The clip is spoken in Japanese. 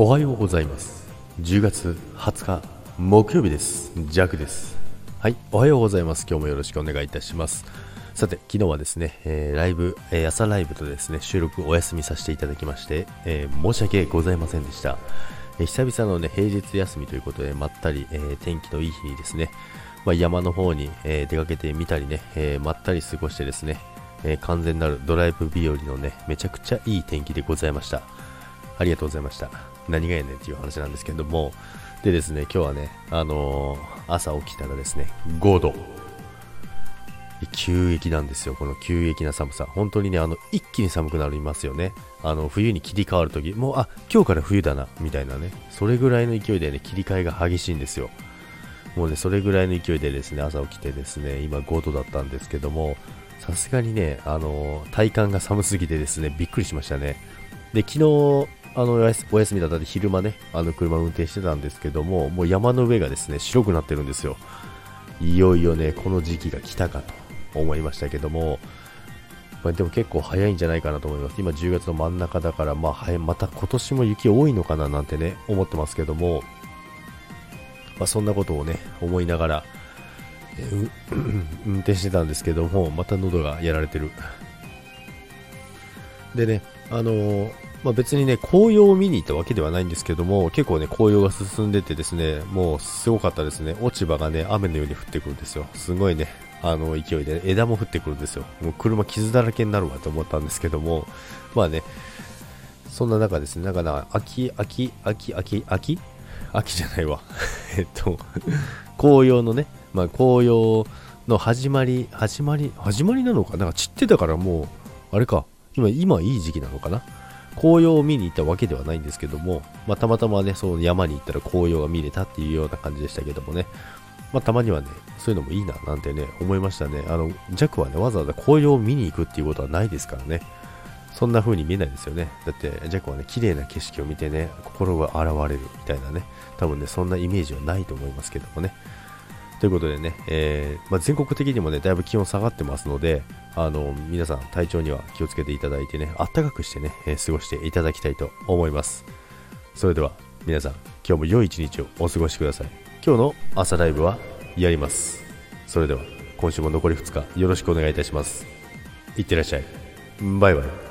おはようございます。10月20日木曜日です。ジャックです。はいおはようございます。今日もよろしくお願いいたします。さて昨日はですね、えー、ライブ、えー、朝ライブとですね収録お休みさせていただきまして、えー、申し訳ございませんでした、え久々のね平日休みということでまったり、え天気のいい日にですねまあ、山の方に、え出かけてみたりね、えまったり過ごしてですね、え完全なるドライブ日和のねめちゃくちゃいい天気でございました。ありがとうございました何がやねんっていう話なんですけども、でですね、今日はね、あのー、朝起きたらですね、5度。急激なんですよ、この急激な寒さ。本当にね、あの、一気に寒くなりますよね。あの、冬に切り替わるとき、もう、あ、今日から冬だな、みたいなね。それぐらいの勢いでね、切り替えが激しいんですよ。もうね、それぐらいの勢いでですね、朝起きてですね、今5度だったんですけども、さすがにね、あのー、体感が寒すぎてですね、びっくりしましたね。で、昨日、あのお休みだったんで昼間ね、あの車運転してたんですけども、もう山の上がですね、白くなってるんですよ。いよいよね、この時期が来たかと思いましたけども、まあ、でも結構早いんじゃないかなと思います。今10月の真ん中だから、まあ、また今年も雪多いのかななんてね、思ってますけども、まあ、そんなことをね、思いながら、え、運転してたんですけども、また喉がやられてる。でね、あのーまあ、別にね、紅葉を見に行ったわけではないんですけども、結構ね、紅葉が進んでてですね、もうすごかったですね。落ち葉がね、雨のように降ってくるんですよ。すごいね、あの勢いで、ね、枝も降ってくるんですよ。もう車傷だらけになるわと思ったんですけども、まあね、そんな中ですね、だから秋、秋、秋、秋、秋？秋じゃないわ。えっと、紅葉のね、まあ、紅葉の始まり、始まり、始まりなのかなんか散ってたからもう、あれか、今、今いい時期なのかな？紅葉を見に行ったわけではないんですけども、まあ、たまたまね、その山に行ったら紅葉が見れたっていうような感じでしたけどもね、まあ、たまにはね、そういうのもいいななんてね、思いましたね。あの、ジャックはね、わざわざ紅葉を見に行くっていうことはないですからね。そんな風に見えないですよね。だって、ジャックはね、綺麗な景色を見てね、心が洗われるみたいなね、多分ね、そんなイメージはないと思いますけどもね。ということでね、えー、まあ、全国的にもね、だいぶ気温下がってますので、あの、皆さん体調には気をつけていただいてね、あったかくしてね、えー、過ごしていただきたいと思います。それでは、皆さん、今日も良い一日をお過ごしください。今日の朝ライブはやります。それでは、今週も残り2日よろしくお願いいたします。いってらっしゃい。バイバイ。